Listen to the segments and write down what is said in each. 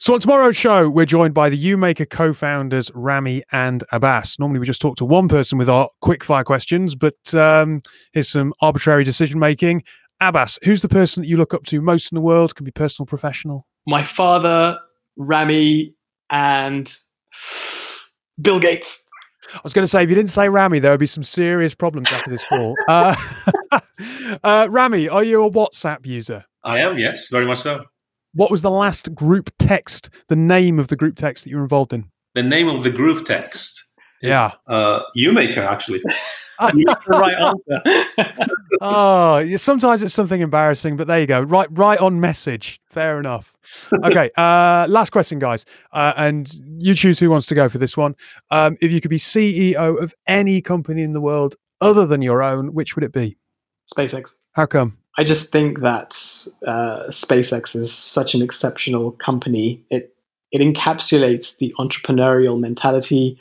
So on tomorrow's show, we're joined by the UMaker co-founders Rami and Abbas. Normally, we just talk to one person with our quick-fire questions, but um, here's some arbitrary decision making. Abbas, who's the person that you look up to most in the world? Can be personal, professional. My father, Rami, and Bill Gates. I was going to say, if you didn't say Rami, there would be some serious problems after this call. Uh, uh, Rami, are you a WhatsApp user? I am, yes, very much so. What was the last group text, the name of the group text that you were involved in? The name of the group text. Yeah. Uh, UMaker, actually. the right answer. oh, sometimes it's something embarrassing, but there you go. Right, right on message. Fair enough. Okay. uh, last question, guys, uh, and you choose who wants to go for this one. Um, if you could be CEO of any company in the world other than your own, which would it be? SpaceX. How come? I just think that uh, SpaceX is such an exceptional company. It it encapsulates the entrepreneurial mentality.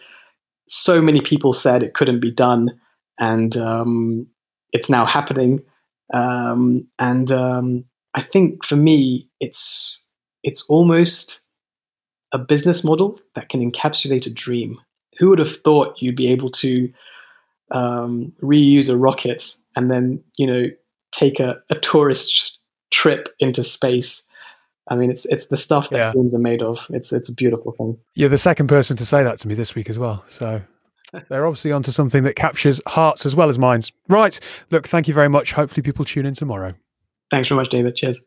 So many people said it couldn't be done, and um, it's now happening. Um, and um, I think for me, it's it's almost a business model that can encapsulate a dream. Who would have thought you'd be able to um, reuse a rocket and then you know take a, a tourist trip into space. I mean, it's it's the stuff that yeah. dreams are made of. It's it's a beautiful thing. You're the second person to say that to me this week as well. So they're obviously onto something that captures hearts as well as minds. Right. Look, thank you very much. Hopefully, people tune in tomorrow. Thanks very much, David. Cheers.